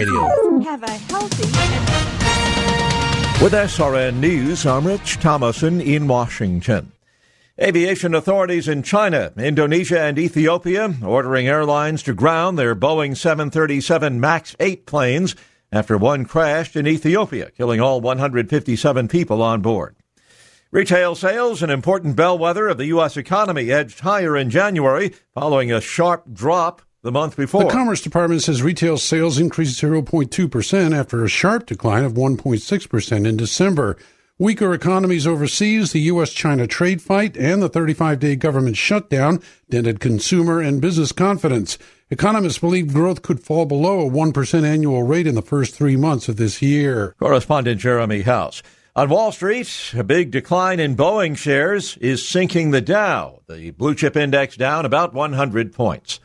Have a healthy. With SRN News, I'm Rich Thomason in Washington. Aviation authorities in China, Indonesia, and Ethiopia ordering airlines to ground their Boeing 737 MAX 8 planes after one crashed in Ethiopia, killing all 157 people on board. Retail sales, an important bellwether of the U.S. economy, edged higher in January following a sharp drop the month before. The Commerce Department says retail sales increased 0.2% after a sharp decline of 1.6% in December. Weaker economies overseas, the U.S. China trade fight, and the 35 day government shutdown dented consumer and business confidence. Economists believe growth could fall below a 1% annual rate in the first three months of this year. Correspondent Jeremy House. On Wall Street, a big decline in Boeing shares is sinking the Dow, the blue chip index down about 100 points.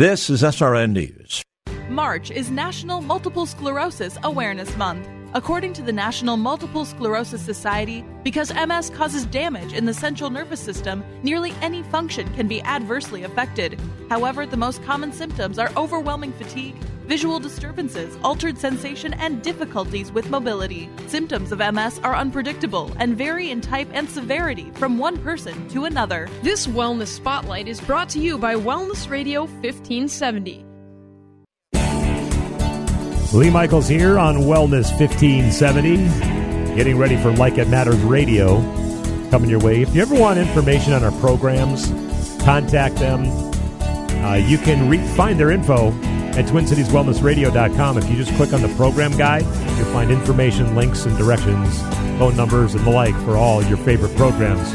This is SRN News. March is National Multiple Sclerosis Awareness Month. According to the National Multiple Sclerosis Society, because MS causes damage in the central nervous system, nearly any function can be adversely affected. However, the most common symptoms are overwhelming fatigue, visual disturbances, altered sensation, and difficulties with mobility. Symptoms of MS are unpredictable and vary in type and severity from one person to another. This Wellness Spotlight is brought to you by Wellness Radio 1570. Lee Michaels here on Wellness 1570, getting ready for Like It Matters Radio coming your way. If you ever want information on our programs, contact them. Uh, you can re- find their info at TwinCitiesWellnessRadio.com. If you just click on the program guide, you'll find information, links, and directions, phone numbers, and the like for all your favorite programs.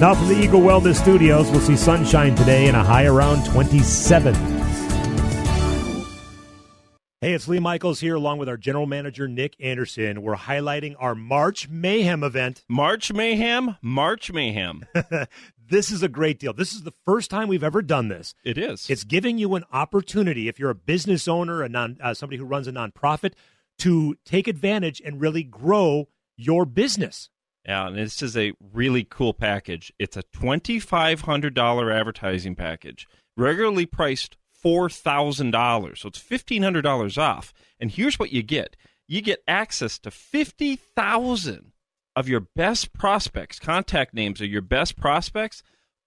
Now from the Eagle Wellness Studios, we'll see sunshine today and a high around 27. Hey, it's Lee Michaels here, along with our general manager, Nick Anderson. We're highlighting our March Mayhem event. March Mayhem? March Mayhem. this is a great deal. This is the first time we've ever done this. It is. It's giving you an opportunity, if you're a business owner, a non, uh, somebody who runs a nonprofit, to take advantage and really grow your business. Yeah, and this is a really cool package. It's a $2,500 advertising package, regularly priced $4,000. So it's $1,500 off. And here's what you get you get access to 50,000 of your best prospects, contact names of your best prospects,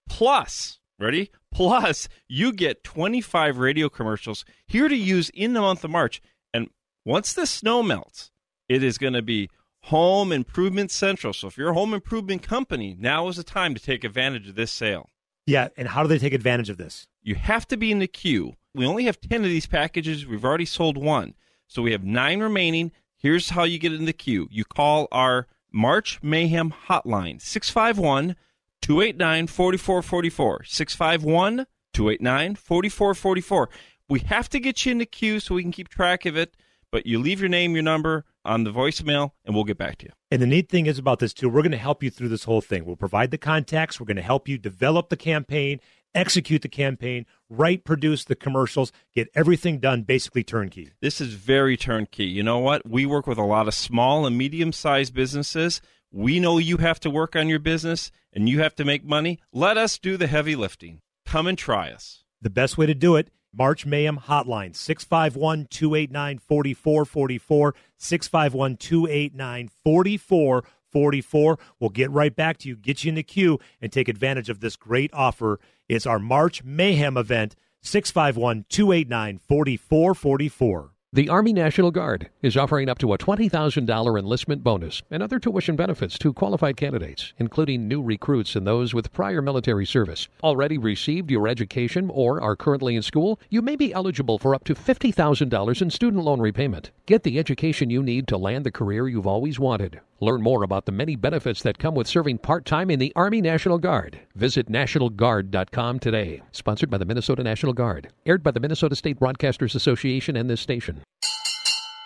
plus, ready? Plus, you get 25 radio commercials here to use in the month of March. And once the snow melts, it is going to be Home Improvement Central. So if you're a home improvement company, now is the time to take advantage of this sale. Yeah, and how do they take advantage of this? You have to be in the queue. We only have 10 of these packages. We've already sold one. So we have nine remaining. Here's how you get in the queue you call our March Mayhem hotline 651 289 4444. 651 289 4444. We have to get you in the queue so we can keep track of it, but you leave your name, your number on the voicemail, and we'll get back to you. And the neat thing is about this, too, we're going to help you through this whole thing. We'll provide the contacts, we're going to help you develop the campaign execute the campaign, write, produce the commercials, get everything done basically turnkey. This is very turnkey. You know what? We work with a lot of small and medium sized businesses. We know you have to work on your business and you have to make money. Let us do the heavy lifting. Come and try us. The best way to do it March Mayhem Hotline, 651 289 4444. 651 289 4444. We'll get right back to you, get you in the queue, and take advantage of this great offer it's our March Mayhem event, 651 289 4444. The Army National Guard is offering up to a $20,000 enlistment bonus and other tuition benefits to qualified candidates, including new recruits and those with prior military service. Already received your education or are currently in school? You may be eligible for up to $50,000 in student loan repayment. Get the education you need to land the career you've always wanted. Learn more about the many benefits that come with serving part time in the Army National Guard. Visit NationalGuard.com today. Sponsored by the Minnesota National Guard. Aired by the Minnesota State Broadcasters Association and this station.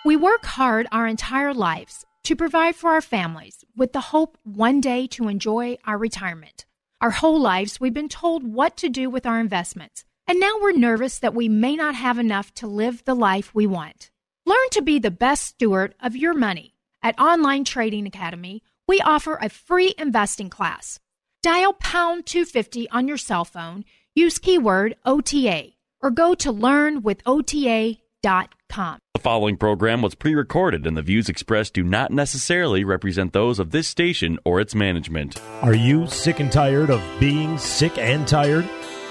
We work hard our entire lives to provide for our families with the hope one day to enjoy our retirement. Our whole lives, we've been told what to do with our investments, and now we're nervous that we may not have enough to live the life we want. Learn to be the best steward of your money. At Online Trading Academy, we offer a free investing class. Dial pound 250 on your cell phone, use keyword OTA, or go to learnwithota.com. The following program was pre recorded, and the views expressed do not necessarily represent those of this station or its management. Are you sick and tired of being sick and tired?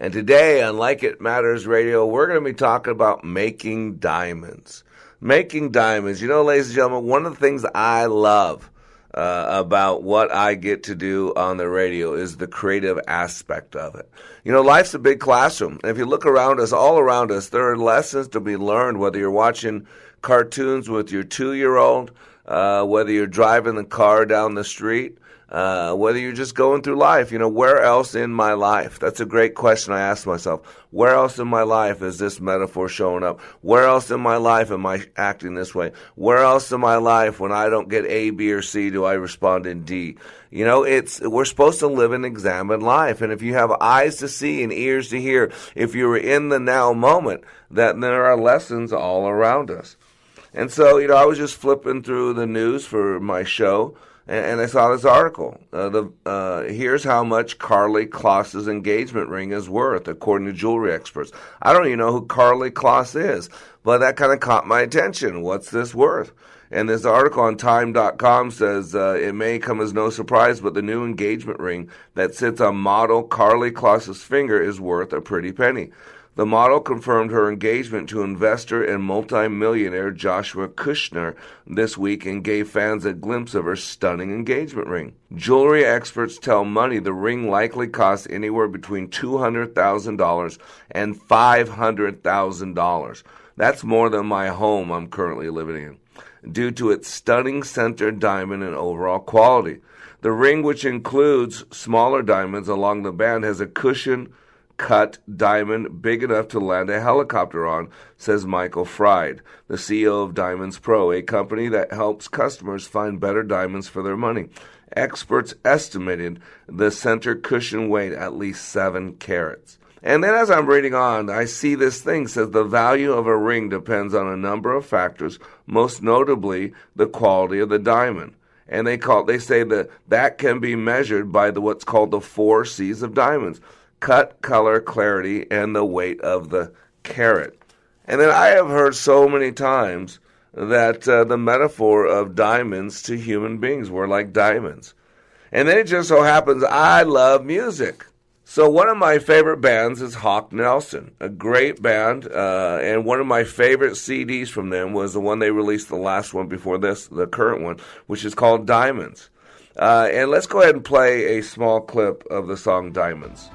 And today on Like It Matters Radio, we're going to be talking about making diamonds. Making diamonds. You know, ladies and gentlemen, one of the things I love uh, about what I get to do on the radio is the creative aspect of it. You know, life's a big classroom. And if you look around us, all around us, there are lessons to be learned, whether you're watching cartoons with your two year old, uh, whether you're driving the car down the street, uh, whether you're just going through life, you know, where else in my life? That's a great question I ask myself. Where else in my life is this metaphor showing up? Where else in my life am I acting this way? Where else in my life, when I don't get A, B, or C, do I respond in D? You know, it's we're supposed to live and examine life, and if you have eyes to see and ears to hear, if you're in the now moment, that there are lessons all around us. And so, you know, I was just flipping through the news for my show and, and I saw this article. Uh, the uh, here's how much Karlie Kloss's engagement ring is worth, according to jewelry experts. I don't even know who Karlie Kloss is, but that kind of caught my attention. What's this worth? And this article on Time.com says uh, it may come as no surprise, but the new engagement ring that sits on model Karlie Kloss's finger is worth a pretty penny. The model confirmed her engagement to investor and multimillionaire Joshua Kushner this week and gave fans a glimpse of her stunning engagement ring. Jewelry experts tell Money the ring likely costs anywhere between $200,000 and $500,000. That's more than my home I'm currently living in, due to its stunning center diamond and overall quality. The ring, which includes smaller diamonds along the band, has a cushion cut diamond big enough to land a helicopter on, says Michael Fried, the CEO of Diamonds Pro, a company that helps customers find better diamonds for their money. Experts estimated the center cushion weighed at least seven carats. And then as I'm reading on, I see this thing says the value of a ring depends on a number of factors, most notably the quality of the diamond. And they call they say that that can be measured by the what's called the four C's of diamonds cut, color, clarity, and the weight of the carat. And then I have heard so many times that uh, the metaphor of diamonds to human beings were like diamonds. And then it just so happens I love music. So one of my favorite bands is Hawk Nelson, a great band, uh, and one of my favorite CDs from them was the one they released, the last one before this, the current one, which is called Diamonds. Uh, and let's go ahead and play a small clip of the song Diamonds.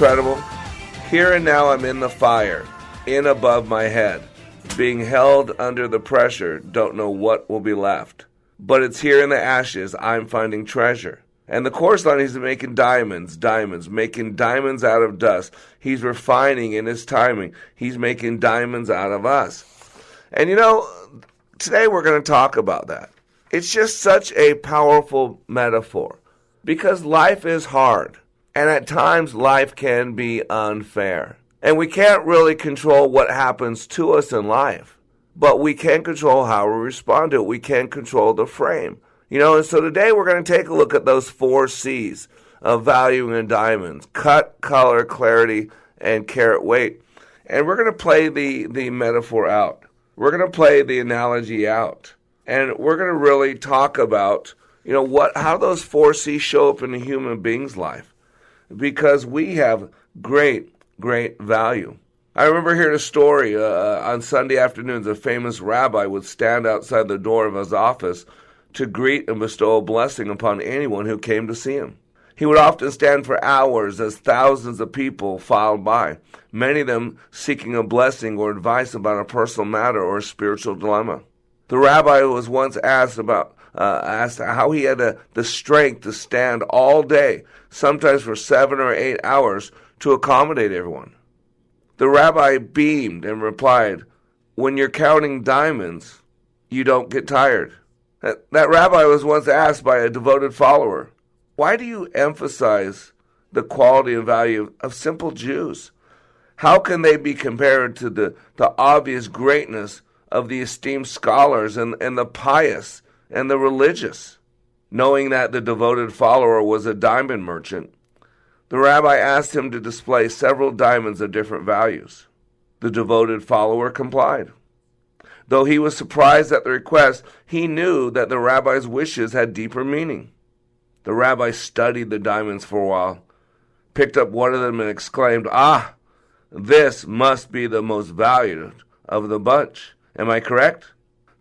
Incredible? Here and now I'm in the fire, in above my head, being held under the pressure, don't know what will be left. But it's here in the ashes I'm finding treasure. And the chorus line, he's making diamonds, diamonds, making diamonds out of dust. He's refining in his timing. He's making diamonds out of us. And you know, today we're going to talk about that. It's just such a powerful metaphor because life is hard. And at times life can be unfair. And we can't really control what happens to us in life. but we can control how we respond to it. We can control the frame. You know, and so today we're going to take a look at those four C's of valuing in diamonds cut, color, clarity, and carat weight. And we're going to play the, the metaphor out. We're going to play the analogy out. And we're going to really talk about, you know, what how those four C's show up in a human being's life. Because we have great, great value. I remember hearing a story uh, on Sunday afternoons. A famous rabbi would stand outside the door of his office to greet and bestow a blessing upon anyone who came to see him. He would often stand for hours as thousands of people filed by, many of them seeking a blessing or advice about a personal matter or a spiritual dilemma. The rabbi was once asked about uh, asked how he had the, the strength to stand all day, sometimes for seven or eight hours, to accommodate everyone. The rabbi beamed and replied, When you're counting diamonds, you don't get tired. That, that rabbi was once asked by a devoted follower, Why do you emphasize the quality and value of simple Jews? How can they be compared to the, the obvious greatness of the esteemed scholars and, and the pious and the religious? Knowing that the devoted follower was a diamond merchant, the rabbi asked him to display several diamonds of different values. The devoted follower complied. Though he was surprised at the request, he knew that the rabbi's wishes had deeper meaning. The rabbi studied the diamonds for a while, picked up one of them, and exclaimed, Ah, this must be the most valued of the bunch. Am I correct?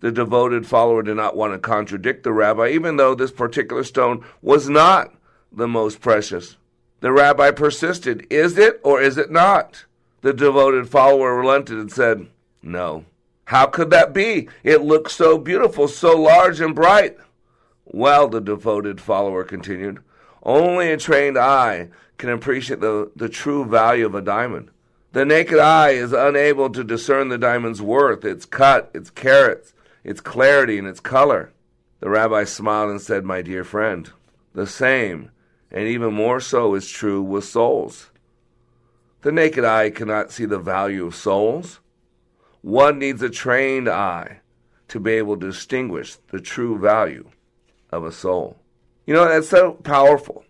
The devoted follower did not want to contradict the rabbi, even though this particular stone was not the most precious. The rabbi persisted, Is it or is it not? The devoted follower relented and said, No. How could that be? It looks so beautiful, so large and bright. Well, the devoted follower continued, only a trained eye can appreciate the, the true value of a diamond. The naked eye is unable to discern the diamond's worth, its cut, its carats, its clarity, and its color. The rabbi smiled and said, My dear friend, the same and even more so is true with souls. The naked eye cannot see the value of souls. One needs a trained eye to be able to distinguish the true value of a soul. You know, that's so powerful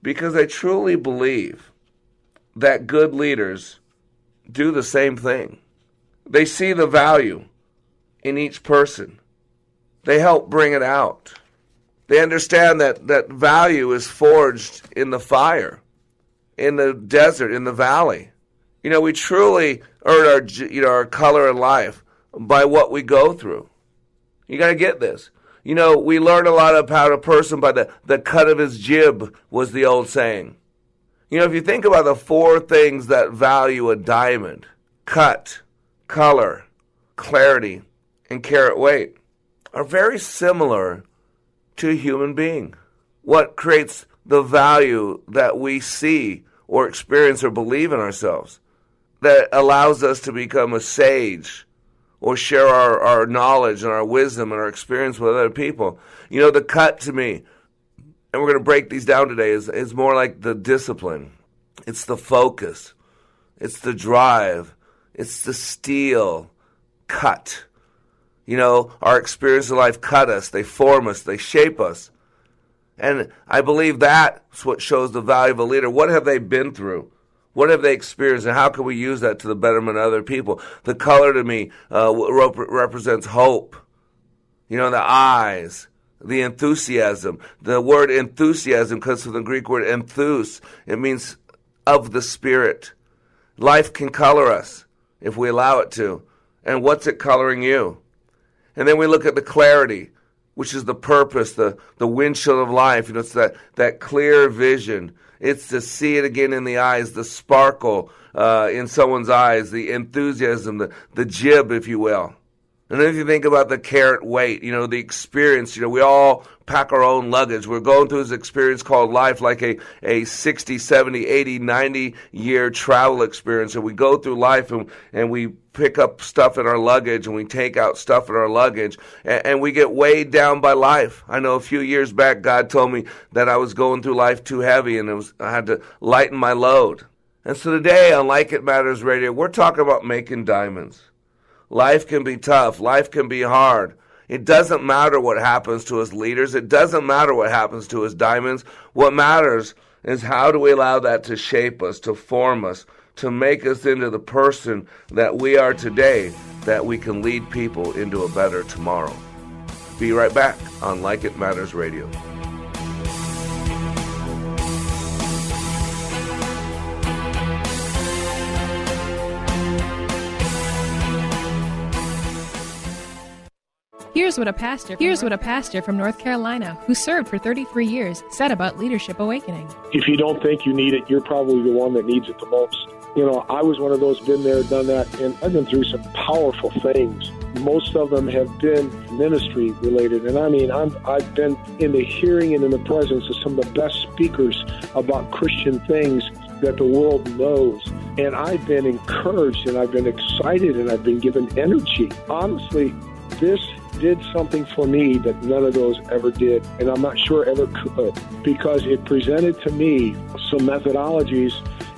because I truly believe that good leaders do the same thing. They see the value in each person, they help bring it out. They understand that, that value is forged in the fire, in the desert, in the valley. You know, we truly earn our you know our color in life by what we go through. You got to get this. You know, we learn a lot about a person by the, the cut of his jib, was the old saying. You know, if you think about the four things that value a diamond cut, color, clarity, and carat weight are very similar to a human being. What creates the value that we see or experience or believe in ourselves that allows us to become a sage or share our, our knowledge and our wisdom and our experience with other people. You know, the cut to me, and we're going to break these down today, is, is more like the discipline. It's the focus. It's the drive. It's the steel cut. You know, our experience of life cut us, they form us, they shape us. And I believe that's what shows the value of a leader. What have they been through? What have they experienced, and how can we use that to the betterment of other people? The color to me uh, rep- represents hope. You know, the eyes, the enthusiasm. The word enthusiasm comes from the Greek word enthus. It means of the spirit. Life can color us if we allow it to. And what's it coloring you? And then we look at the clarity, which is the purpose, the, the windshield of life. You know, it's that, that clear vision. It's to see it again in the eyes, the sparkle uh, in someone's eyes, the enthusiasm, the, the jib, if you will. And if you think about the carat weight, you know, the experience, you know, we all pack our own luggage. We're going through this experience called life like a, a 60, 70, 80, 90 year travel experience. And we go through life and, and we pick up stuff in our luggage and we take out stuff in our luggage and, and we get weighed down by life. I know a few years back, God told me that I was going through life too heavy and was, I had to lighten my load. And so today on Like It Matters Radio, we're talking about making diamonds. Life can be tough. Life can be hard. It doesn't matter what happens to us leaders. It doesn't matter what happens to us diamonds. What matters is how do we allow that to shape us, to form us, to make us into the person that we are today, that we can lead people into a better tomorrow. Be right back on Like It Matters Radio. Here's what a pastor Here's what a pastor from North Carolina who served for 33 years said about leadership awakening. If you don't think you need it, you're probably the one that needs it the most. You know, I was one of those been there, done that, and I've been through some powerful things. Most of them have been ministry related, and I mean, I'm, I've been in the hearing and in the presence of some of the best speakers about Christian things that the world knows. And I've been encouraged, and I've been excited, and I've been given energy. Honestly, this did something for me that none of those ever did, and I'm not sure ever could, because it presented to me some methodologies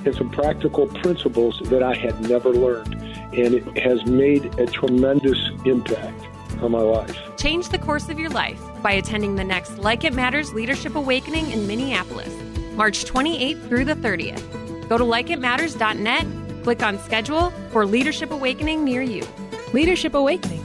and some practical principles that I had never learned, and it has made a tremendous impact on my life. Change the course of your life by attending the next Like It Matters Leadership Awakening in Minneapolis, March 28th through the 30th. Go to likeitmatters.net, click on schedule for Leadership Awakening near you. Leadership Awakening.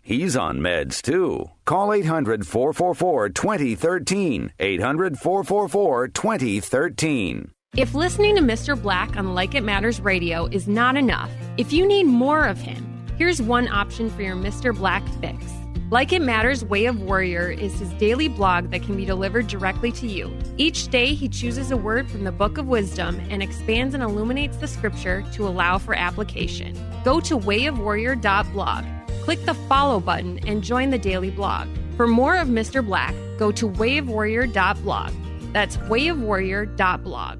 He's on meds too. Call 800 444 2013. 800 444 2013. If listening to Mr. Black on Like It Matters Radio is not enough, if you need more of him, here's one option for your Mr. Black fix. Like It Matters Way of Warrior is his daily blog that can be delivered directly to you. Each day, he chooses a word from the Book of Wisdom and expands and illuminates the scripture to allow for application. Go to wayofwarrior.blog, click the follow button, and join the daily blog. For more of Mr. Black, go to wayofwarrior.blog. That's wayofwarrior.blog.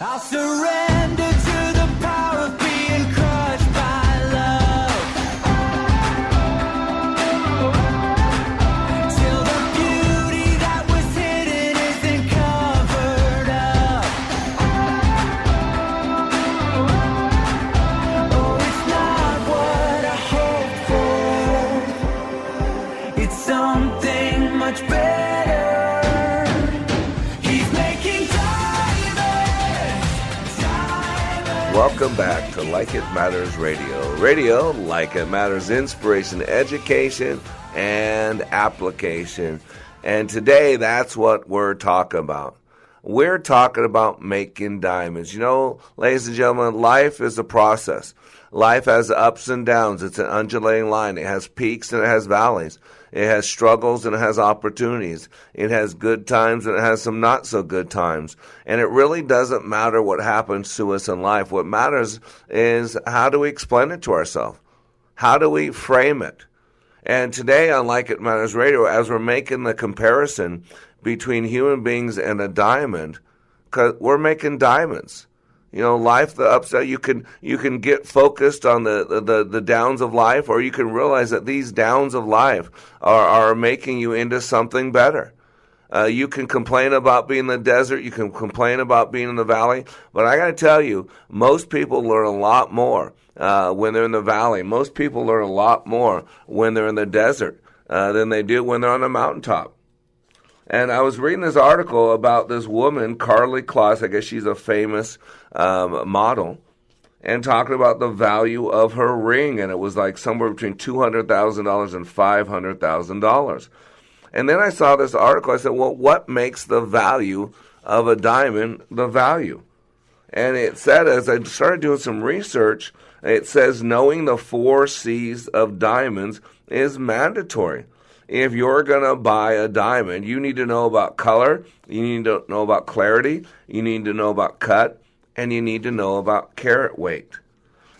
I'll surrender to the power of being Welcome back to Like It Matters Radio. Radio, like it matters, inspiration, education, and application. And today, that's what we're talking about. We're talking about making diamonds. You know, ladies and gentlemen, life is a process. Life has ups and downs. It's an undulating line. It has peaks and it has valleys. It has struggles and it has opportunities. It has good times and it has some not so good times. And it really doesn't matter what happens to us in life. What matters is how do we explain it to ourselves? How do we frame it? And today on Like It Matters Radio, as we're making the comparison between human beings and a diamond, because we're making diamonds. You know, life, the upside, you can you can get focused on the, the, the downs of life, or you can realize that these downs of life are, are making you into something better. Uh, you can complain about being in the desert. You can complain about being in the valley. But I got to tell you, most people learn a lot more uh, when they're in the valley. Most people learn a lot more when they're in the desert uh, than they do when they're on the mountaintop. And I was reading this article about this woman, Karlie Kloss. I guess she's a famous um, model, and talking about the value of her ring, and it was like somewhere between two hundred thousand dollars and five hundred thousand dollars. And then I saw this article. I said, "Well, what makes the value of a diamond the value?" And it said, as I started doing some research, it says knowing the four C's of diamonds is mandatory if you're going to buy a diamond, you need to know about color, you need to know about clarity, you need to know about cut, and you need to know about carat weight.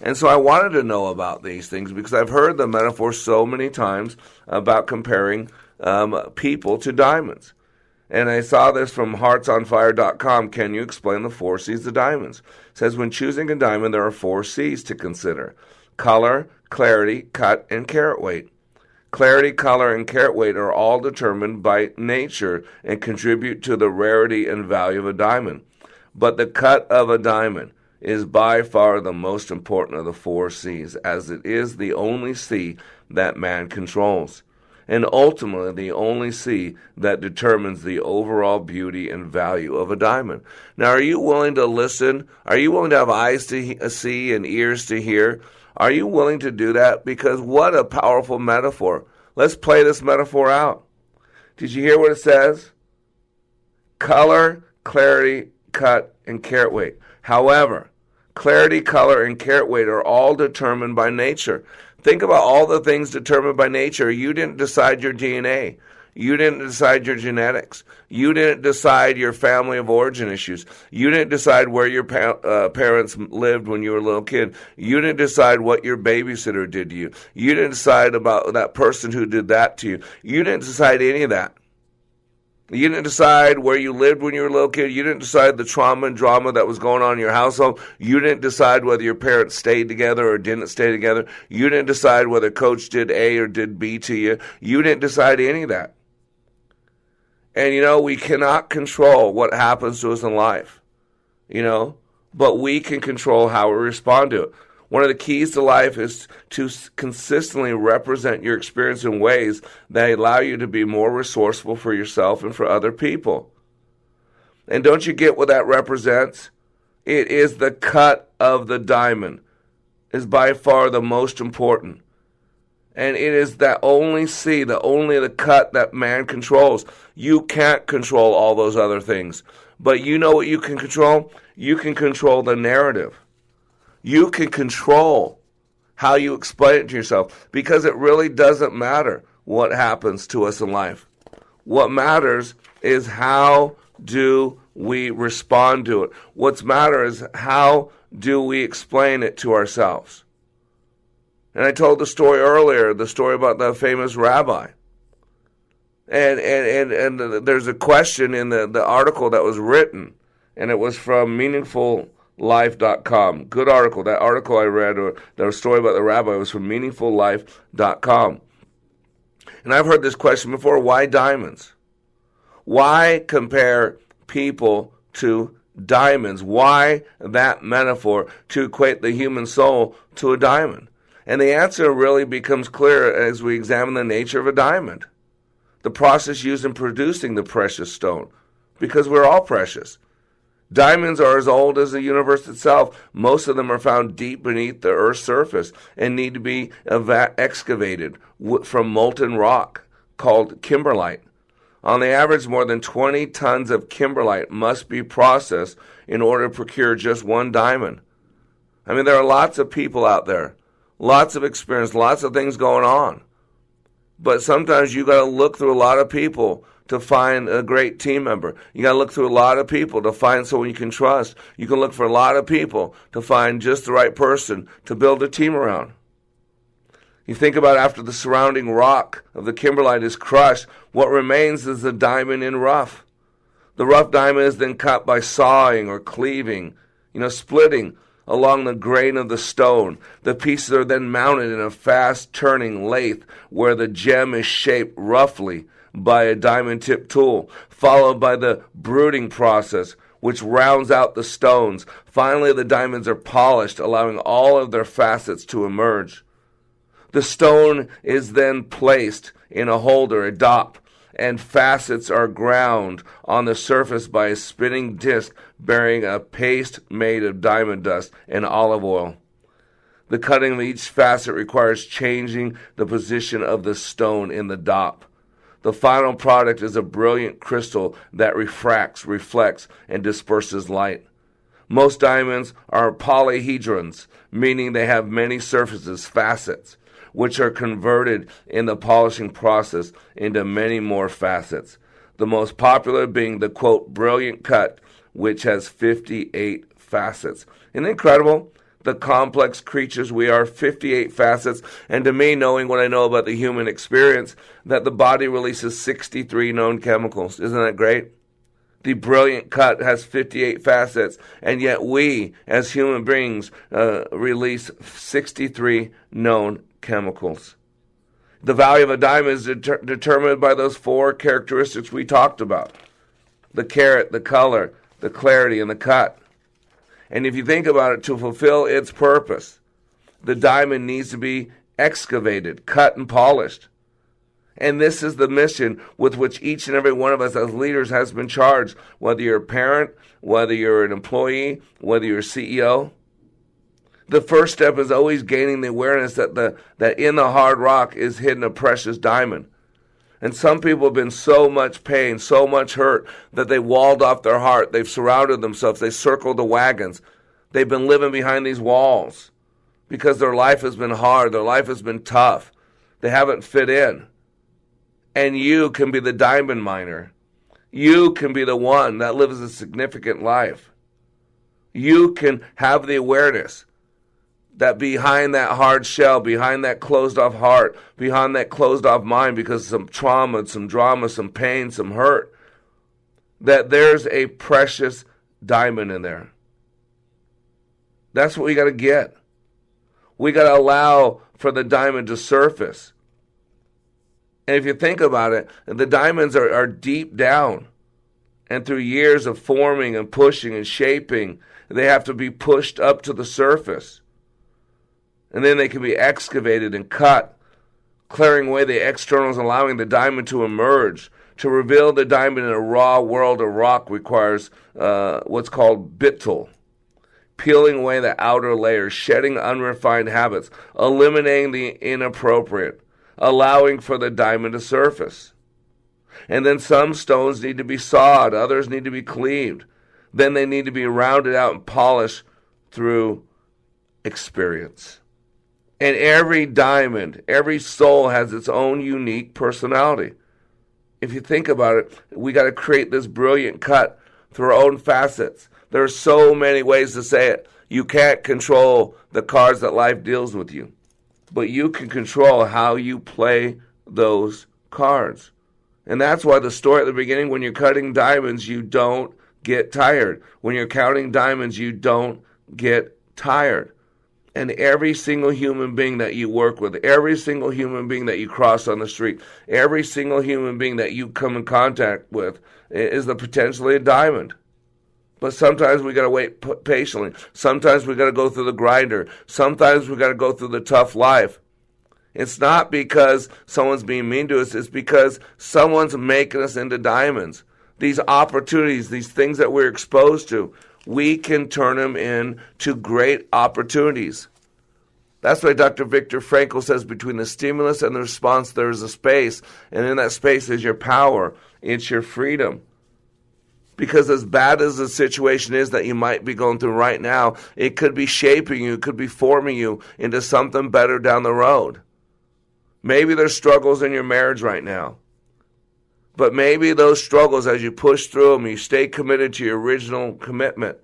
And so I wanted to know about these things because I've heard the metaphor so many times about comparing um, people to diamonds. And I saw this from heartsonfire.com. Can you explain the four C's of diamonds? It says when choosing a diamond, there are four C's to consider color, clarity, cut, and carat weight. Clarity, color, and carat weight are all determined by nature and contribute to the rarity and value of a diamond. But the cut of a diamond is by far the most important of the four C's, as it is the only C that man controls, and ultimately the only C that determines the overall beauty and value of a diamond. Now, are you willing to listen? Are you willing to have eyes to see and ears to hear? Are you willing to do that? Because what a powerful metaphor. Let's play this metaphor out. Did you hear what it says? Color, clarity, cut, and carat weight. However, clarity, color, and carat weight are all determined by nature. Think about all the things determined by nature. You didn't decide your DNA. You didn't decide your genetics. You didn't decide your family of origin issues. You didn't decide where your pa- uh, parents lived when you were a little kid. You didn't decide what your babysitter did to you. You didn't decide about that person who did that to you. You didn't decide any of that. You didn't decide where you lived when you were a little kid. You didn't decide the trauma and drama that was going on in your household. You didn't decide whether your parents stayed together or didn't stay together. You didn't decide whether coach did A or did B to you. You didn't decide any of that. And you know, we cannot control what happens to us in life, you know, but we can control how we respond to it. One of the keys to life is to consistently represent your experience in ways that allow you to be more resourceful for yourself and for other people. And don't you get what that represents? It is the cut of the diamond is by far the most important. And it is that only C, the only the cut that man controls. You can't control all those other things. But you know what you can control? You can control the narrative. You can control how you explain it to yourself because it really doesn't matter what happens to us in life. What matters is how do we respond to it. What's matter is how do we explain it to ourselves. And I told the story earlier, the story about the famous rabbi. And and and, and there's a question in the, the article that was written, and it was from meaningfullife.com. Good article. That article I read, or the story about the rabbi, was from meaningfullife.com. And I've heard this question before why diamonds? Why compare people to diamonds? Why that metaphor to equate the human soul to a diamond? And the answer really becomes clear as we examine the nature of a diamond, the process used in producing the precious stone, because we're all precious. Diamonds are as old as the universe itself. Most of them are found deep beneath the Earth's surface and need to be excavated from molten rock called kimberlite. On the average, more than 20 tons of kimberlite must be processed in order to procure just one diamond. I mean, there are lots of people out there lots of experience, lots of things going on. But sometimes you got to look through a lot of people to find a great team member. You got to look through a lot of people to find someone you can trust. You can look for a lot of people to find just the right person to build a team around. You think about after the surrounding rock of the kimberlite is crushed, what remains is the diamond in rough. The rough diamond is then cut by sawing or cleaving, you know, splitting along the grain of the stone. The pieces are then mounted in a fast turning lathe where the gem is shaped roughly by a diamond tip tool, followed by the bruting process, which rounds out the stones. Finally, the diamonds are polished, allowing all of their facets to emerge. The stone is then placed in a holder, a dop, and facets are ground on the surface by a spinning disc bearing a paste made of diamond dust and olive oil. The cutting of each facet requires changing the position of the stone in the dop. The final product is a brilliant crystal that refracts, reflects, and disperses light. Most diamonds are polyhedrons, meaning they have many surfaces, facets, which are converted in the polishing process into many more facets. The most popular being the quote, brilliant cut, which has 58 facets. Isn't incredible? The complex creatures we are, 58 facets, and to me, knowing what I know about the human experience, that the body releases 63 known chemicals. Isn't that great? The brilliant cut has 58 facets, and yet we, as human beings, uh, release 63 known chemicals. The value of a diamond is deter- determined by those four characteristics we talked about the carat, the color, the clarity, and the cut. And if you think about it, to fulfill its purpose, the diamond needs to be excavated, cut, and polished. And this is the mission with which each and every one of us as leaders has been charged, whether you're a parent, whether you're an employee, whether you're a CEO. The first step is always gaining the awareness that the that in the hard rock is hidden a precious diamond. And some people have been so much pain, so much hurt, that they walled off their heart. They've surrounded themselves. They circled the wagons. They've been living behind these walls because their life has been hard. Their life has been tough. They haven't fit in. And you can be the diamond miner. You can be the one that lives a significant life. You can have the awareness that behind that hard shell, behind that closed off heart, behind that closed off mind because of some trauma, some drama, some pain, some hurt, that there's a precious diamond in there. That's what we got to get. We got to allow for the diamond to surface. And if you think about it, the diamonds are, are deep down. And through years of forming and pushing and shaping, they have to be pushed up to the surface and then they can be excavated and cut, clearing away the externals, allowing the diamond to emerge. To reveal the diamond in a raw world of rock requires uh, what's called bittul, peeling away the outer layers, shedding unrefined habits, eliminating the inappropriate, allowing for the diamond to surface. And then some stones need to be sawed, others need to be cleaved. Then they need to be rounded out and polished through experience. And every diamond, every soul has its own unique personality. If you think about it, we got to create this brilliant cut through our own facets. There are so many ways to say it. You can't control the cards that life deals with you, but you can control how you play those cards. And that's why the story at the beginning when you're cutting diamonds, you don't get tired. When you're counting diamonds, you don't get tired and every single human being that you work with, every single human being that you cross on the street, every single human being that you come in contact with is the potentially a diamond. But sometimes we got to wait patiently. Sometimes we got to go through the grinder. Sometimes we got to go through the tough life. It's not because someone's being mean to us, it's because someone's making us into diamonds. These opportunities, these things that we're exposed to, we can turn them into great opportunities. That's why Dr. Viktor Frankl says between the stimulus and the response, there is a space. And in that space is your power, it's your freedom. Because as bad as the situation is that you might be going through right now, it could be shaping you, it could be forming you into something better down the road. Maybe there's struggles in your marriage right now. But maybe those struggles, as you push through them, you stay committed to your original commitment,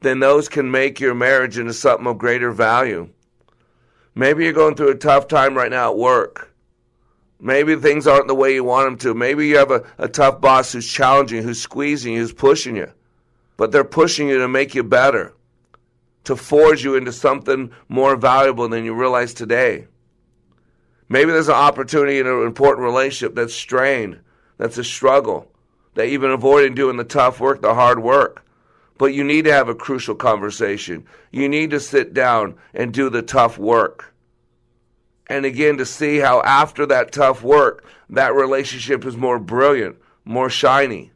then those can make your marriage into something of greater value. Maybe you're going through a tough time right now at work. Maybe things aren't the way you want them to. Maybe you have a, a tough boss who's challenging who's squeezing who's pushing you. But they're pushing you to make you better, to forge you into something more valuable than you realize today. Maybe there's an opportunity in an important relationship that's strained that's a struggle, that you've avoiding doing the tough work, the hard work. But you need to have a crucial conversation. You need to sit down and do the tough work. And again, to see how after that tough work, that relationship is more brilliant, more shiny.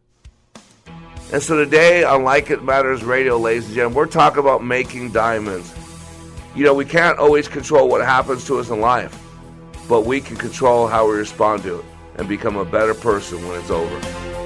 And so today on Like It Matters Radio, ladies and gentlemen, we're talking about making diamonds. You know, we can't always control what happens to us in life, but we can control how we respond to it and become a better person when it's over.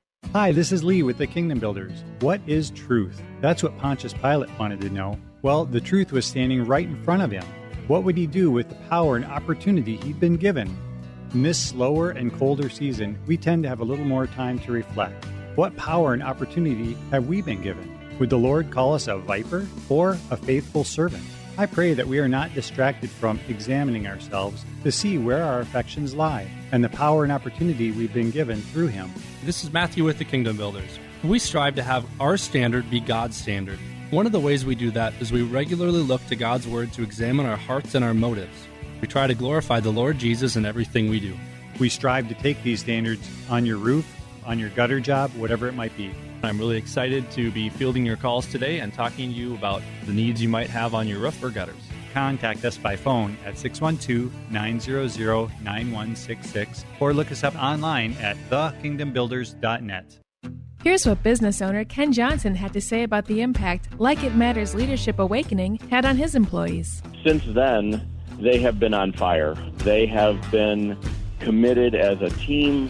Hi, this is Lee with the Kingdom Builders. What is truth? That's what Pontius Pilate wanted to know. Well, the truth was standing right in front of him. What would he do with the power and opportunity he'd been given? In this slower and colder season, we tend to have a little more time to reflect. What power and opportunity have we been given? Would the Lord call us a viper or a faithful servant? I pray that we are not distracted from examining ourselves to see where our affections lie and the power and opportunity we've been given through Him. This is Matthew with the Kingdom Builders. We strive to have our standard be God's standard. One of the ways we do that is we regularly look to God's Word to examine our hearts and our motives. We try to glorify the Lord Jesus in everything we do. We strive to take these standards on your roof, on your gutter job, whatever it might be. I'm really excited to be fielding your calls today and talking to you about the needs you might have on your roof or gutters. Contact us by phone at 612 900 9166 or look us up online at thekingdombuilders.net. Here's what business owner Ken Johnson had to say about the impact Like It Matters Leadership Awakening had on his employees. Since then, they have been on fire. They have been committed as a team,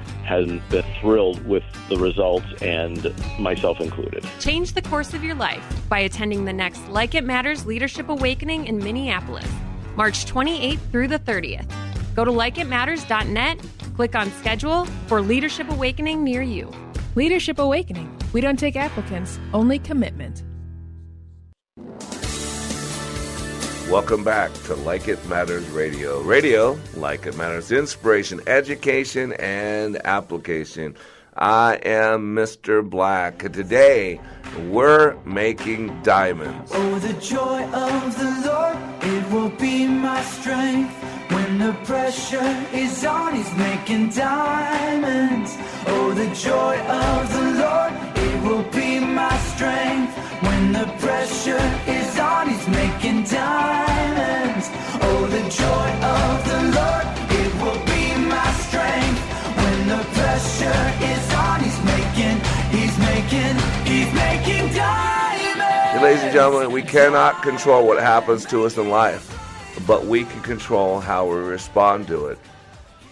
has been thrilled with the results, and myself included. Change the course of your life by attending the next Like It Matters Leadership Awakening in Minneapolis, March 28th through the 30th. Go to likeitmatters.net, click on schedule for Leadership Awakening near you. Leadership Awakening. We don't take applicants, only commitment. Welcome back to Like It Matters Radio. Radio, like it matters, inspiration, education, and application. I am Mr. Black. Today, we're making diamonds. Oh, the joy of the Lord, it will be my strength. When the pressure is on, He's making diamonds. Oh, the joy of the Lord, it will be my strength. When the pressure is on, He's making diamonds. Oh, the joy of the Lord, it will be my strength. When the pressure is on, He's making, He's making, He's making diamonds. Ladies and gentlemen, we cannot control what happens to us in life, but we can control how we respond to it.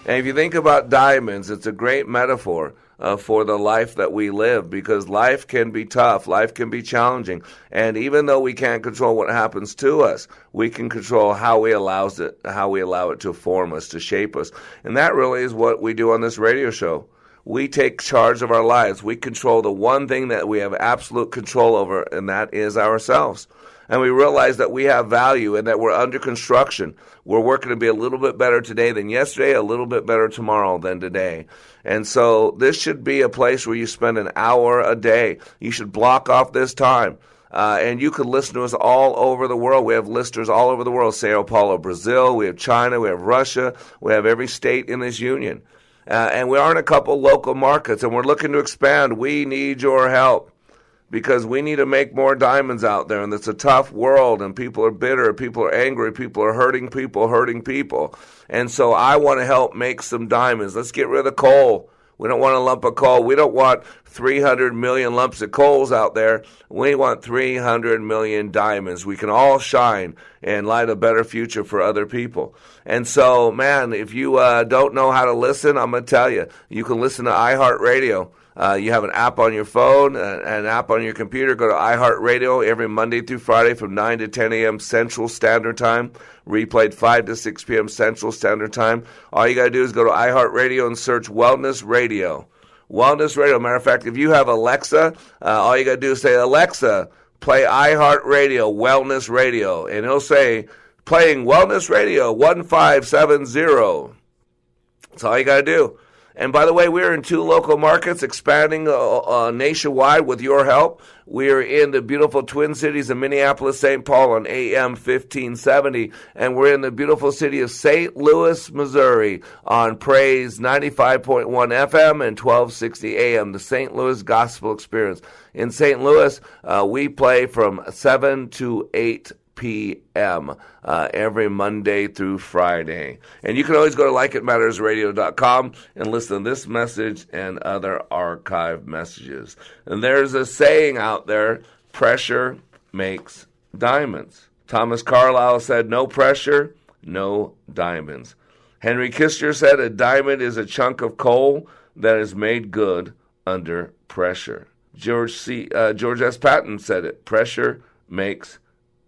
And if you think about diamonds, it's a great metaphor uh, for the life that we live because life can be tough, life can be challenging, and even though we can't control what happens to us, we can control how we allows it, how we allow it to form us, to shape us, and that really is what we do on this radio show. we take charge of our lives. We control the one thing that we have absolute control over, and that is ourselves. And we realize that we have value and that we're under construction. We're working to be a little bit better today than yesterday, a little bit better tomorrow than today. And so this should be a place where you spend an hour a day. You should block off this time. Uh, and you can listen to us all over the world. We have listeners all over the world. Sao Paulo, Brazil. We have China. We have Russia. We have every state in this union. Uh, and we are in a couple local markets, and we're looking to expand. We need your help because we need to make more diamonds out there, and it's a tough world, and people are bitter, people are angry, people are hurting people, hurting people. And so I want to help make some diamonds. Let's get rid of coal. We don't want a lump of coal. We don't want 300 million lumps of coals out there. We want 300 million diamonds. We can all shine and light a better future for other people. And so, man, if you uh, don't know how to listen, I'm going to tell you, you can listen to iHeartRadio. Uh, you have an app on your phone, uh, an app on your computer. Go to iHeartRadio every Monday through Friday from 9 to 10 a.m. Central Standard Time. Replayed 5 to 6 p.m. Central Standard Time. All you got to do is go to iHeartRadio and search Wellness Radio. Wellness Radio. Matter of fact, if you have Alexa, uh, all you got to do is say, Alexa, play iHeartRadio, Wellness Radio. And it'll say, playing Wellness Radio 1570. That's all you got to do. And by the way, we're in two local markets, expanding uh, uh, nationwide with your help. We're in the beautiful Twin Cities of Minneapolis, St. Paul on AM 1570, and we're in the beautiful city of St. Louis, Missouri on Praise 95.1 FM and 1260 AM, the St. Louis Gospel Experience. In St. Louis, uh, we play from 7 to 8 p.m. Uh, every Monday through Friday. And you can always go to likeitmattersradio.com and listen to this message and other archive messages. And there's a saying out there pressure makes diamonds. Thomas Carlyle said, No pressure, no diamonds. Henry Kissinger said, A diamond is a chunk of coal that is made good under pressure. George C. Uh, George S. Patton said it. Pressure makes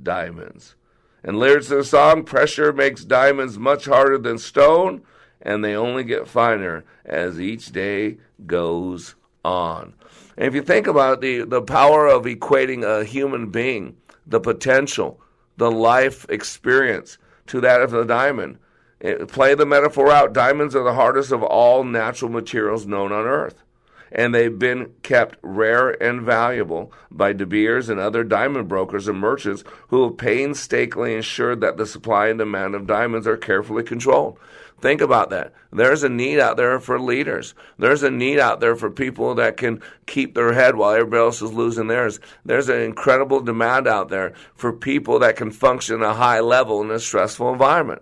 diamonds. And lyrics of the song Pressure makes diamonds much harder than stone, and they only get finer as each day goes on. And if you think about the, the power of equating a human being, the potential, the life experience to that of the diamond, it, play the metaphor out. Diamonds are the hardest of all natural materials known on earth and they've been kept rare and valuable by De Beers and other diamond brokers and merchants who have painstakingly ensured that the supply and demand of diamonds are carefully controlled. Think about that. There's a need out there for leaders. There's a need out there for people that can keep their head while everybody else is losing theirs. There's an incredible demand out there for people that can function at a high level in a stressful environment.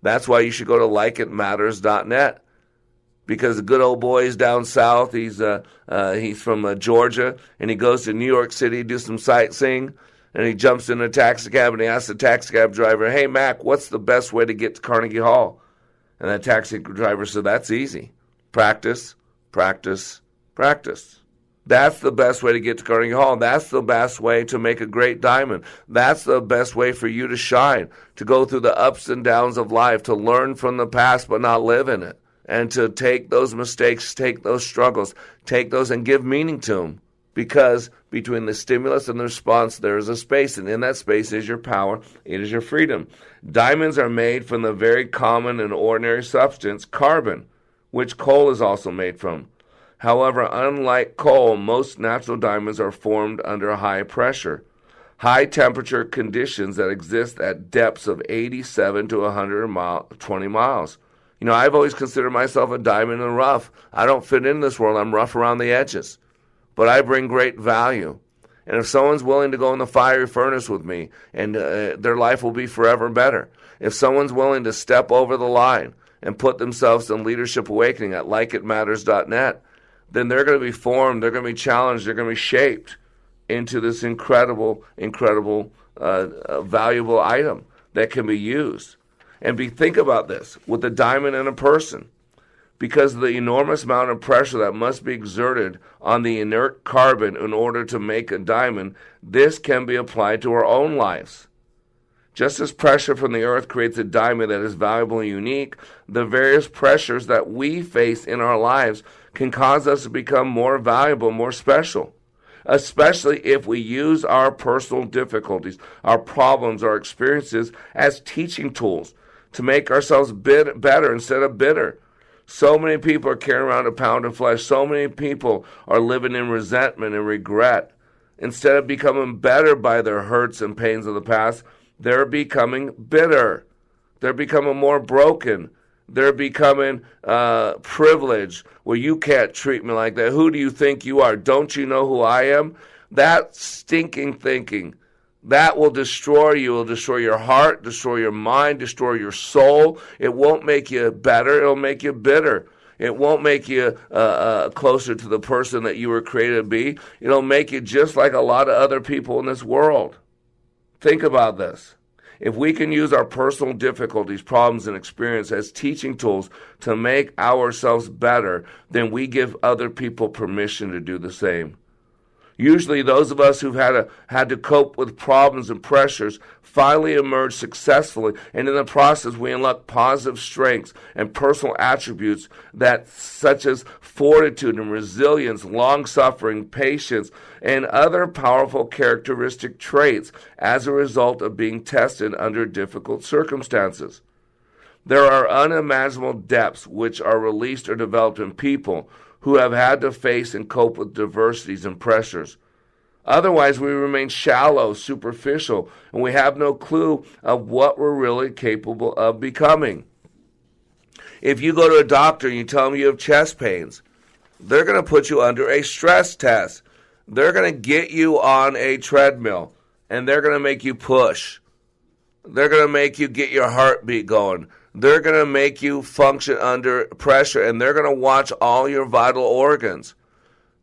That's why you should go to likeitmatters.net because the good old boy is down south. He's uh, uh, he's from uh, Georgia, and he goes to New York City do some sightseeing. And he jumps in a taxi cab and he asks the taxi cab driver, "Hey Mac, what's the best way to get to Carnegie Hall?" And that taxi driver said, "That's easy. Practice, practice, practice." That's the best way to get to Carnegie Hall. That's the best way to make a great diamond. That's the best way for you to shine, to go through the ups and downs of life, to learn from the past but not live in it and to take those mistakes, take those struggles, take those and give meaning to them. Because between the stimulus and the response, there is a space, and in that space is your power, it is your freedom. Diamonds are made from the very common and ordinary substance, carbon, which coal is also made from. However, unlike coal, most natural diamonds are formed under high pressure. High temperature conditions that exist at depths of 87 to 120 miles. You know, I've always considered myself a diamond in the rough. I don't fit in this world. I'm rough around the edges. But I bring great value. And if someone's willing to go in the fiery furnace with me, and uh, their life will be forever better. If someone's willing to step over the line and put themselves in leadership awakening at likeitmatters.net, then they're going to be formed, they're going to be challenged, they're going to be shaped into this incredible, incredible, uh, uh, valuable item that can be used. And be, think about this with a diamond and a person. Because of the enormous amount of pressure that must be exerted on the inert carbon in order to make a diamond, this can be applied to our own lives. Just as pressure from the earth creates a diamond that is valuable and unique, the various pressures that we face in our lives can cause us to become more valuable, more special. Especially if we use our personal difficulties, our problems, our experiences as teaching tools to make ourselves bit better instead of bitter. So many people are carrying around a pound of flesh. So many people are living in resentment and regret. Instead of becoming better by their hurts and pains of the past, they're becoming bitter. They're becoming more broken. They're becoming uh, privileged. Well, you can't treat me like that. Who do you think you are? Don't you know who I am? That stinking thinking, that will destroy you. It will destroy your heart, destroy your mind, destroy your soul. It won't make you better. It'll make you bitter. It won't make you uh, uh, closer to the person that you were created to be. It'll make you just like a lot of other people in this world. Think about this. If we can use our personal difficulties, problems, and experience as teaching tools to make ourselves better, then we give other people permission to do the same. Usually, those of us who've had, a, had to cope with problems and pressures finally emerge successfully, and in the process, we unlock positive strengths and personal attributes that, such as fortitude and resilience, long suffering, patience, and other powerful characteristic traits as a result of being tested under difficult circumstances. There are unimaginable depths which are released or developed in people who have had to face and cope with diversities and pressures. Otherwise, we remain shallow, superficial, and we have no clue of what we're really capable of becoming. If you go to a doctor and you tell them you have chest pains, they're going to put you under a stress test. They're going to get you on a treadmill and they're going to make you push. They're going to make you get your heartbeat going. They're going to make you function under pressure and they're going to watch all your vital organs.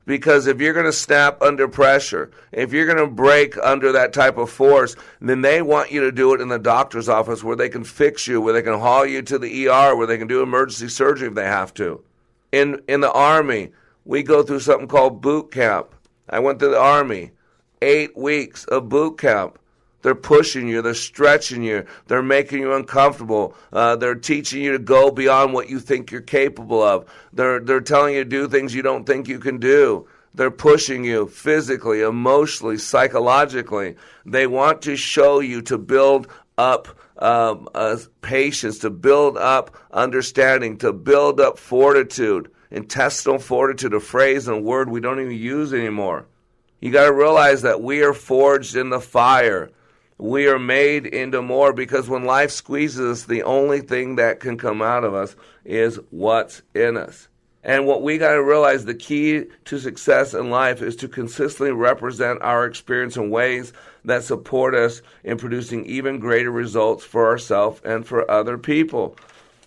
Because if you're going to snap under pressure, if you're going to break under that type of force, then they want you to do it in the doctor's office where they can fix you, where they can haul you to the ER, where they can do emergency surgery if they have to. In, in the Army, we go through something called boot camp. I went to the Army. Eight weeks of boot camp. They're pushing you. They're stretching you. They're making you uncomfortable. Uh, they're teaching you to go beyond what you think you're capable of. They're they're telling you to do things you don't think you can do. They're pushing you physically, emotionally, psychologically. They want to show you to build up um, uh, patience, to build up understanding, to build up fortitude, intestinal fortitude, a phrase and a word we don't even use anymore. You got to realize that we are forged in the fire we are made into more because when life squeezes us, the only thing that can come out of us is what's in us. And what we got to realize the key to success in life is to consistently represent our experience in ways that support us in producing even greater results for ourselves and for other people.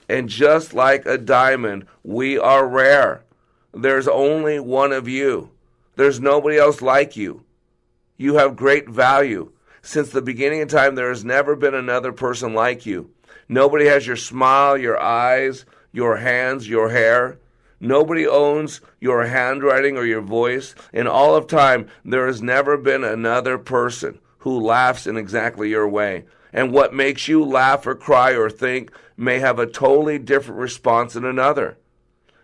And just like a diamond, we are rare. There's only one of you. There's nobody else like you. You have great value. Since the beginning of time, there has never been another person like you. Nobody has your smile, your eyes, your hands, your hair. Nobody owns your handwriting or your voice. In all of time, there has never been another person who laughs in exactly your way. And what makes you laugh or cry or think may have a totally different response in another.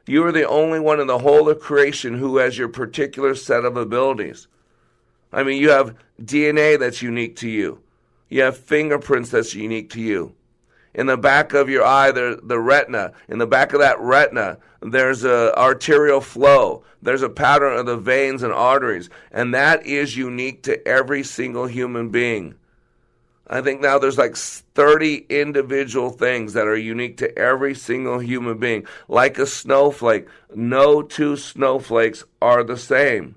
You are the only one in the whole of creation who has your particular set of abilities. I mean, you have DNA that's unique to you. You have fingerprints that's unique to you. In the back of your eye, the, the retina. In the back of that retina, there's a arterial flow. There's a pattern of the veins and arteries, and that is unique to every single human being. I think now there's like 30 individual things that are unique to every single human being. Like a snowflake, no two snowflakes are the same.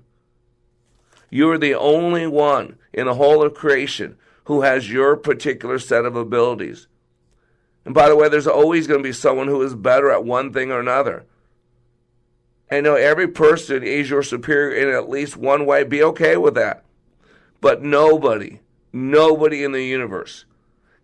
You are the only one in the whole of creation who has your particular set of abilities. And by the way, there's always going to be someone who is better at one thing or another. And know every person is your superior in at least one way. Be okay with that. But nobody, nobody in the universe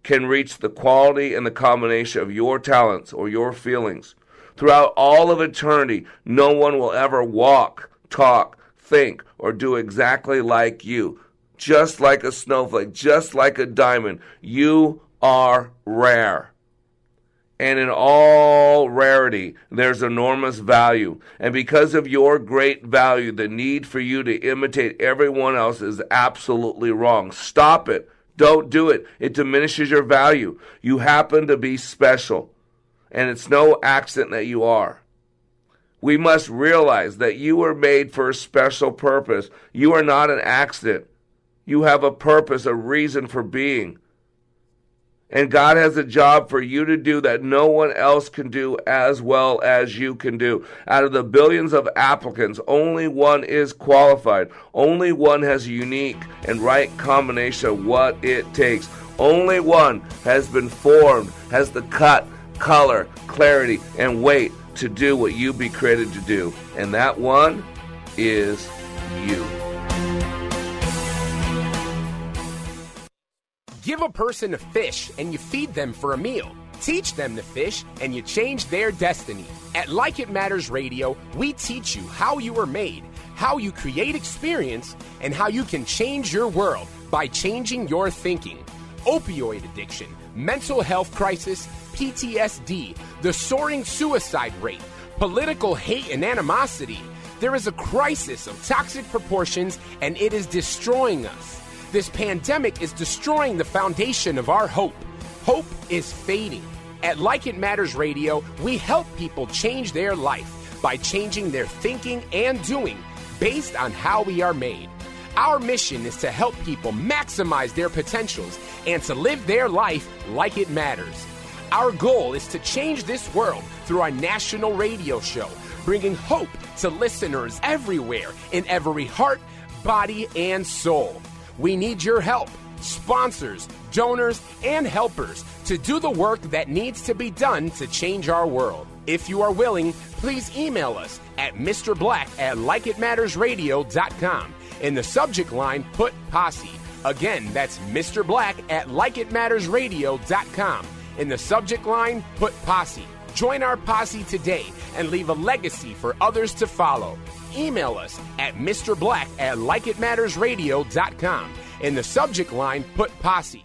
can reach the quality and the combination of your talents or your feelings. Throughout all of eternity, no one will ever walk, talk, think, or do exactly like you. just like a snowflake, just like a diamond. You are rare. And in all rarity, there's enormous value. And because of your great value, the need for you to imitate everyone else is absolutely wrong. Stop it. Don't do it. It diminishes your value. You happen to be special. And it's no accident that you are. We must realize that you were made for a special purpose. You are not an accident. You have a purpose, a reason for being. And God has a job for you to do that no one else can do as well as you can do. Out of the billions of applicants, only one is qualified. Only one has a unique and right combination of what it takes. Only one has been formed, has the cut, color, clarity, and weight to do what you be created to do. And that one is you. Give a person a fish and you feed them for a meal. Teach them to fish and you change their destiny. At Like It Matters Radio, we teach you how you are made, how you create experience, and how you can change your world by changing your thinking. Opioid addiction, mental health crisis, PTSD, the soaring suicide rate, political hate and animosity. There is a crisis of toxic proportions and it is destroying us. This pandemic is destroying the foundation of our hope. Hope is fading. At Like It Matters Radio, we help people change their life by changing their thinking and doing based on how we are made. Our mission is to help people maximize their potentials and to live their life like it matters. Our goal is to change this world through our national radio show, bringing hope to listeners everywhere in every heart, body, and soul. We need your help, sponsors, donors, and helpers to do the work that needs to be done to change our world. If you are willing, please email us at Mr. Black at likeitmattersradio.com. In the subject line, put posse. Again, that's Mr. Black at likeitmattersradio.com. In the subject line, put posse. Join our posse today and leave a legacy for others to follow. Email us at Mr. Black at likeitmattersradio.com. In the subject line, put posse.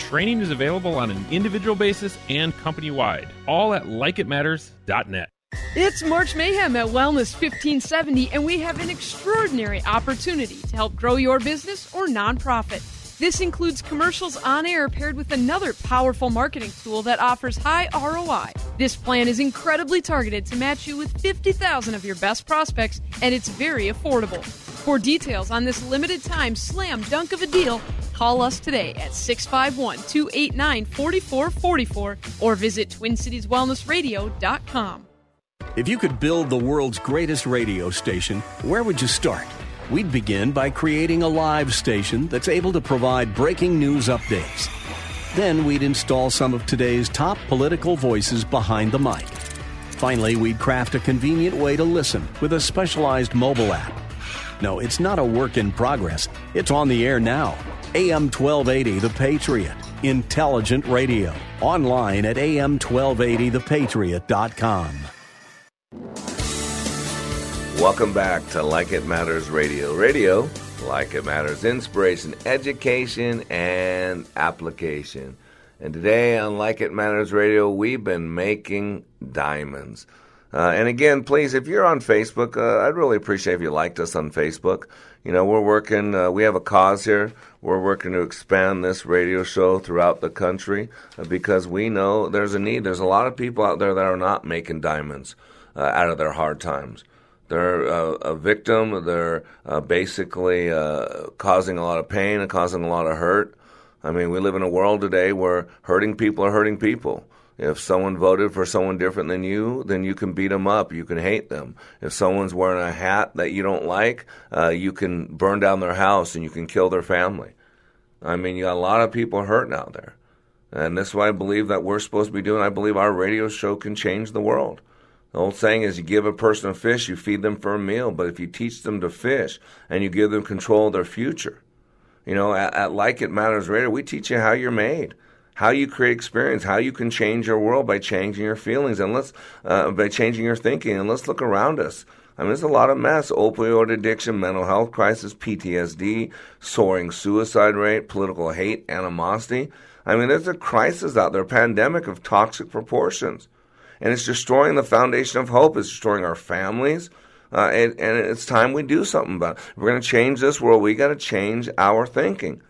Training is available on an individual basis and company wide, all at likeitmatters.net. It's March Mayhem at Wellness 1570, and we have an extraordinary opportunity to help grow your business or nonprofit. This includes commercials on air paired with another powerful marketing tool that offers high ROI. This plan is incredibly targeted to match you with 50,000 of your best prospects, and it's very affordable. For details on this limited time slam dunk of a deal, call us today at 651 289 4444 or visit TwinCitiesWellnessRadio.com. If you could build the world's greatest radio station, where would you start? We'd begin by creating a live station that's able to provide breaking news updates. Then we'd install some of today's top political voices behind the mic. Finally, we'd craft a convenient way to listen with a specialized mobile app. No, it's not a work in progress. It's on the air now. AM 1280 The Patriot. Intelligent radio. Online at am1280thepatriot.com. Welcome back to Like It Matters Radio. Radio, like it matters, inspiration, education, and application. And today on Like It Matters Radio, we've been making diamonds. Uh, and again, please, if you're on Facebook, uh, I'd really appreciate if you liked us on Facebook. You know, we're working, uh, we have a cause here. We're working to expand this radio show throughout the country uh, because we know there's a need. There's a lot of people out there that are not making diamonds uh, out of their hard times. They're uh, a victim. They're uh, basically uh, causing a lot of pain and causing a lot of hurt. I mean, we live in a world today where hurting people are hurting people. If someone voted for someone different than you, then you can beat them up. You can hate them. If someone's wearing a hat that you don't like, uh, you can burn down their house and you can kill their family. I mean, you got a lot of people hurting out there. And that's why I believe that we're supposed to be doing. I believe our radio show can change the world. The old saying is you give a person a fish, you feed them for a meal. But if you teach them to fish and you give them control of their future, you know, at, at Like It Matters Radio, we teach you how you're made, how you create experience, how you can change your world by changing your feelings and let's, uh, by changing your thinking. And let's look around us. I mean, there's a lot of mess opioid addiction, mental health crisis, PTSD, soaring suicide rate, political hate, animosity. I mean, there's a crisis out there, a pandemic of toxic proportions. And it's destroying the foundation of hope. It's destroying our families. Uh, and, and it's time we do something about it. If we're going to change this world, we got to change our thinking.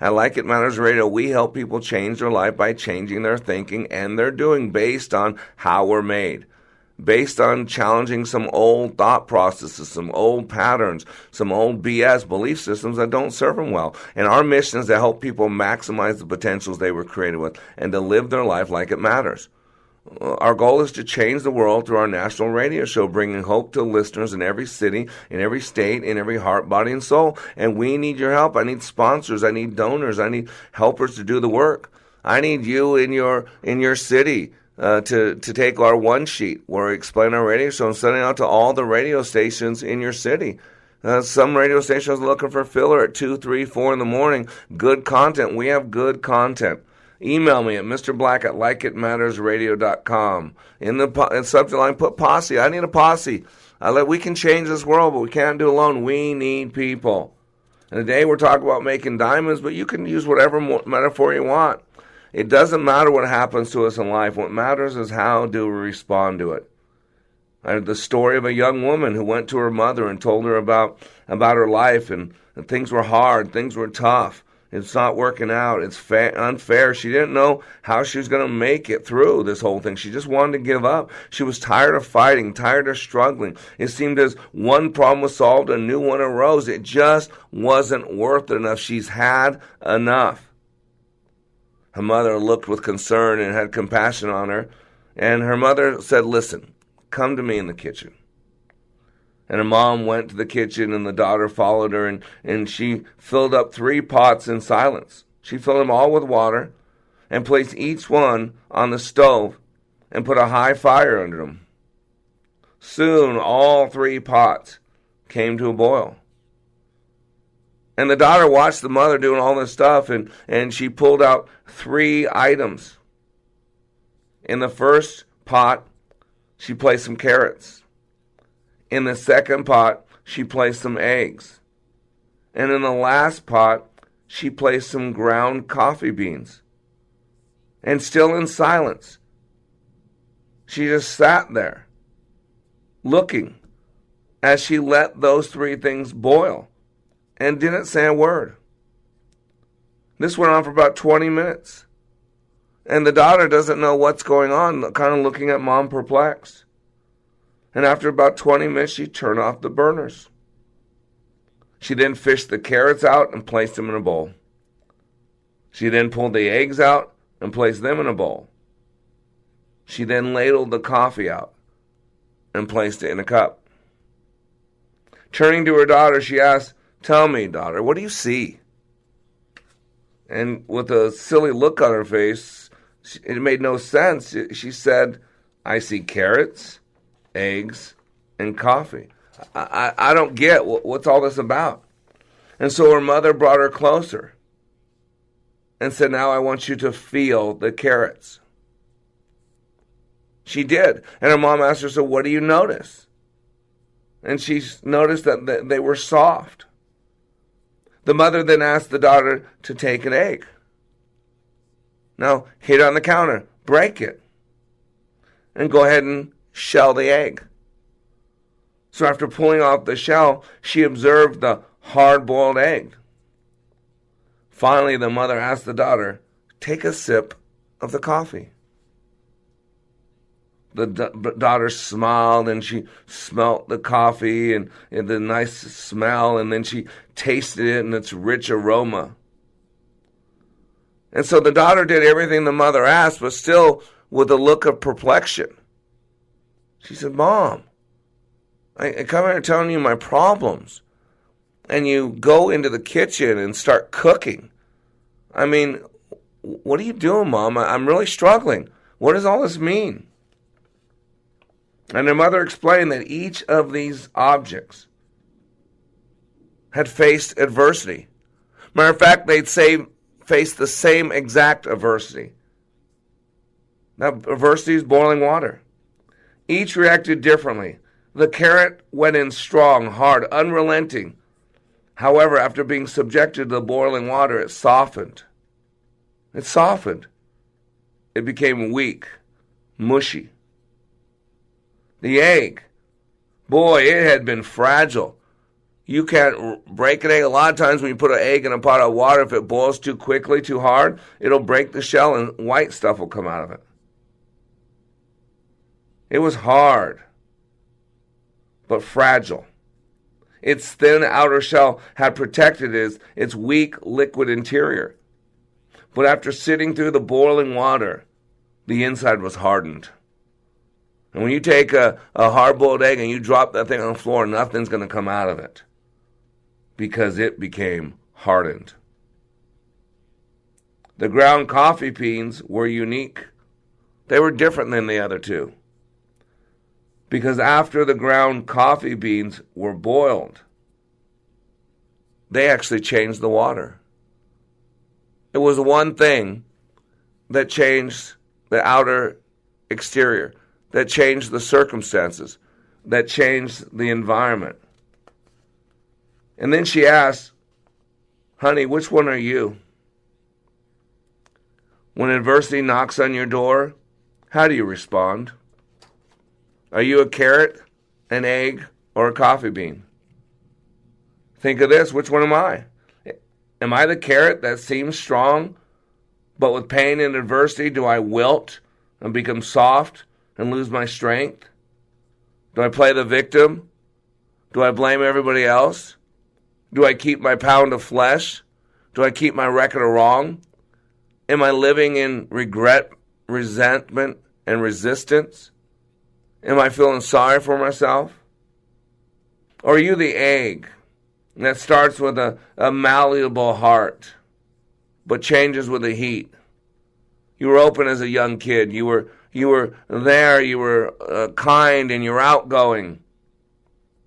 At Like It Matters Radio, we help people change their life by changing their thinking and their doing based on how we're made based on challenging some old thought processes, some old patterns, some old BS belief systems that don't serve them well. And our mission is to help people maximize the potentials they were created with and to live their life like it matters. Our goal is to change the world through our national radio show, bringing hope to listeners in every city, in every state, in every heart, body, and soul. And we need your help. I need sponsors. I need donors. I need helpers to do the work. I need you in your in your city uh, to to take our one sheet where we explain our radio show and send it out to all the radio stations in your city. Uh, some radio stations looking for filler at two, three, four in the morning. Good content. We have good content. Email me at mrblack at likeitmattersradio.com. In the in subject line, put posse. I need a posse. I let, we can change this world, but we can't do it alone. We need people. And today we're talking about making diamonds, but you can use whatever metaphor you want. It doesn't matter what happens to us in life. What matters is how do we respond to it. I heard the story of a young woman who went to her mother and told her about about her life and, and things were hard, things were tough. It's not working out. It's fa- unfair. She didn't know how she was going to make it through this whole thing. She just wanted to give up. She was tired of fighting, tired of struggling. It seemed as one problem was solved, a new one arose. It just wasn't worth it enough. She's had enough. Her mother looked with concern and had compassion on her. And her mother said, Listen, come to me in the kitchen. And her mom went to the kitchen, and the daughter followed her, and, and she filled up three pots in silence. She filled them all with water and placed each one on the stove and put a high fire under them. Soon all three pots came to a boil. And the daughter watched the mother doing all this stuff, and, and she pulled out three items. In the first pot, she placed some carrots. In the second pot, she placed some eggs. And in the last pot, she placed some ground coffee beans. And still in silence, she just sat there, looking as she let those three things boil and didn't say a word. This went on for about 20 minutes. And the daughter doesn't know what's going on, kind of looking at mom perplexed. And after about 20 minutes, she turned off the burners. She then fished the carrots out and placed them in a bowl. She then pulled the eggs out and placed them in a bowl. She then ladled the coffee out and placed it in a cup. Turning to her daughter, she asked, Tell me, daughter, what do you see? And with a silly look on her face, it made no sense. She said, I see carrots, eggs, and coffee. I, I, I don't get what's all this about. And so her mother brought her closer and said, Now I want you to feel the carrots. She did. And her mom asked her, So what do you notice? And she noticed that they were soft. The mother then asked the daughter to take an egg. Now, hit it on the counter, break it, and go ahead and shell the egg. So after pulling off the shell, she observed the hard boiled egg. Finally, the mother asked the daughter, Take a sip of the coffee. The da- daughter smiled and she smelt the coffee and, and the nice smell, and then she tasted it and its rich aroma. And so the daughter did everything the mother asked, but still with a look of perplexion. She said, Mom, I, I come here telling you my problems. And you go into the kitchen and start cooking. I mean, What are you doing, Mom? I'm really struggling. What does all this mean? And their mother explained that each of these objects had faced adversity. Matter of fact, they'd say faced the same exact adversity. That adversity is boiling water. Each reacted differently. The carrot went in strong, hard, unrelenting. However, after being subjected to the boiling water, it softened. It softened. It became weak, mushy. The egg, boy, it had been fragile. You can't break an egg. A lot of times when you put an egg in a pot of water, if it boils too quickly, too hard, it'll break the shell and white stuff will come out of it. It was hard, but fragile. Its thin outer shell had protected its, its weak liquid interior. But after sitting through the boiling water, the inside was hardened. And when you take a, a hard boiled egg and you drop that thing on the floor, nothing's going to come out of it because it became hardened. The ground coffee beans were unique. They were different than the other two. Because after the ground coffee beans were boiled, they actually changed the water. It was one thing that changed the outer exterior, that changed the circumstances, that changed the environment. And then she asked, Honey, which one are you? When adversity knocks on your door, how do you respond? Are you a carrot, an egg, or a coffee bean? Think of this which one am I? Am I the carrot that seems strong, but with pain and adversity do I wilt and become soft and lose my strength? Do I play the victim? Do I blame everybody else? Do I keep my pound of flesh? Do I keep my record of wrong? Am I living in regret, resentment, and resistance? Am I feeling sorry for myself? Or are you the egg that starts with a, a malleable heart but changes with the heat? You were open as a young kid. You were you were there. You were uh, kind and you were outgoing.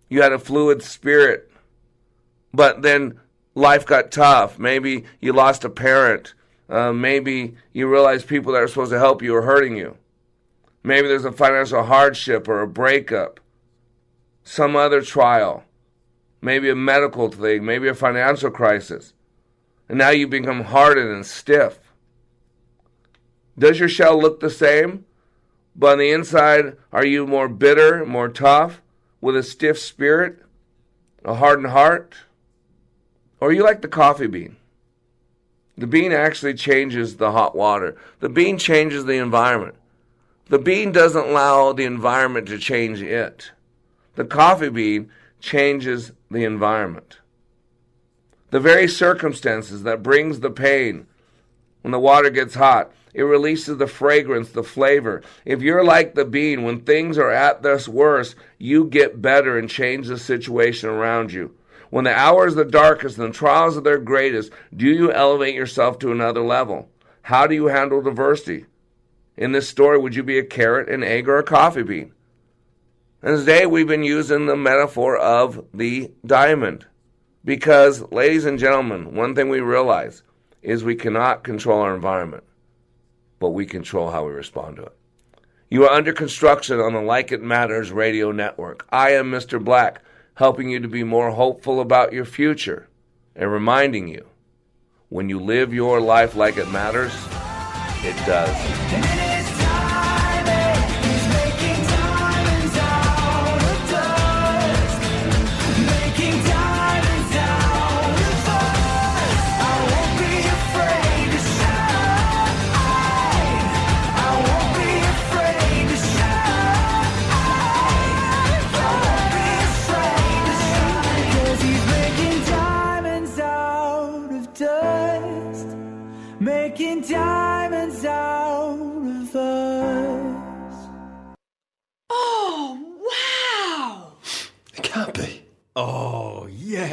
You had a fluid spirit but then life got tough. Maybe you lost a parent. Uh, maybe you realized people that are supposed to help you are hurting you. Maybe there's a financial hardship or a breakup, some other trial, maybe a medical thing, maybe a financial crisis. And now you become hardened and stiff. Does your shell look the same? But on the inside, are you more bitter, more tough, with a stiff spirit, a hardened heart? Or are you like the coffee bean? The bean actually changes the hot water. The bean changes the environment. The bean doesn't allow the environment to change it. The coffee bean changes the environment. The very circumstances that brings the pain when the water gets hot, it releases the fragrance, the flavor. If you're like the bean, when things are at their worst, you get better and change the situation around you. When the hour is the darkest and the trials are their greatest, do you elevate yourself to another level? How do you handle diversity? In this story, would you be a carrot, an egg, or a coffee bean? And today we've been using the metaphor of the diamond. Because, ladies and gentlemen, one thing we realize is we cannot control our environment, but we control how we respond to it. You are under construction on the Like It Matters radio network. I am Mr. Black helping you to be more hopeful about your future and reminding you when you live your life like it matters, it does.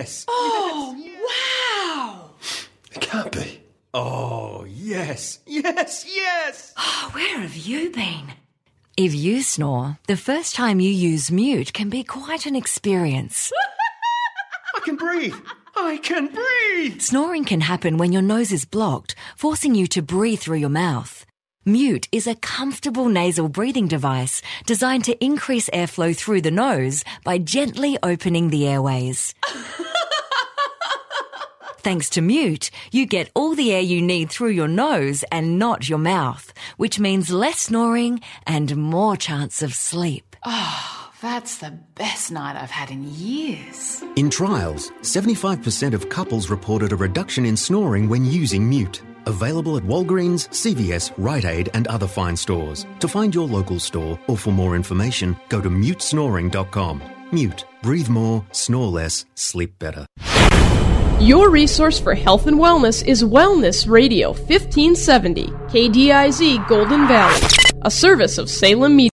Yes. Oh, wow! It can't be. Oh, yes. Yes, yes, yes! Oh, where have you been? If you snore, the first time you use mute can be quite an experience. I can breathe! I can breathe! Snoring can happen when your nose is blocked, forcing you to breathe through your mouth. Mute is a comfortable nasal breathing device designed to increase airflow through the nose by gently opening the airways. Thanks to Mute, you get all the air you need through your nose and not your mouth, which means less snoring and more chance of sleep. Oh, that's the best night I've had in years. In trials, 75% of couples reported a reduction in snoring when using Mute. Available at Walgreens, CVS, Rite Aid, and other fine stores. To find your local store or for more information, go to mutesnoring.com. Mute. Breathe more, snore less, sleep better. Your resource for health and wellness is Wellness Radio 1570, KDIZ Golden Valley, a service of Salem Media.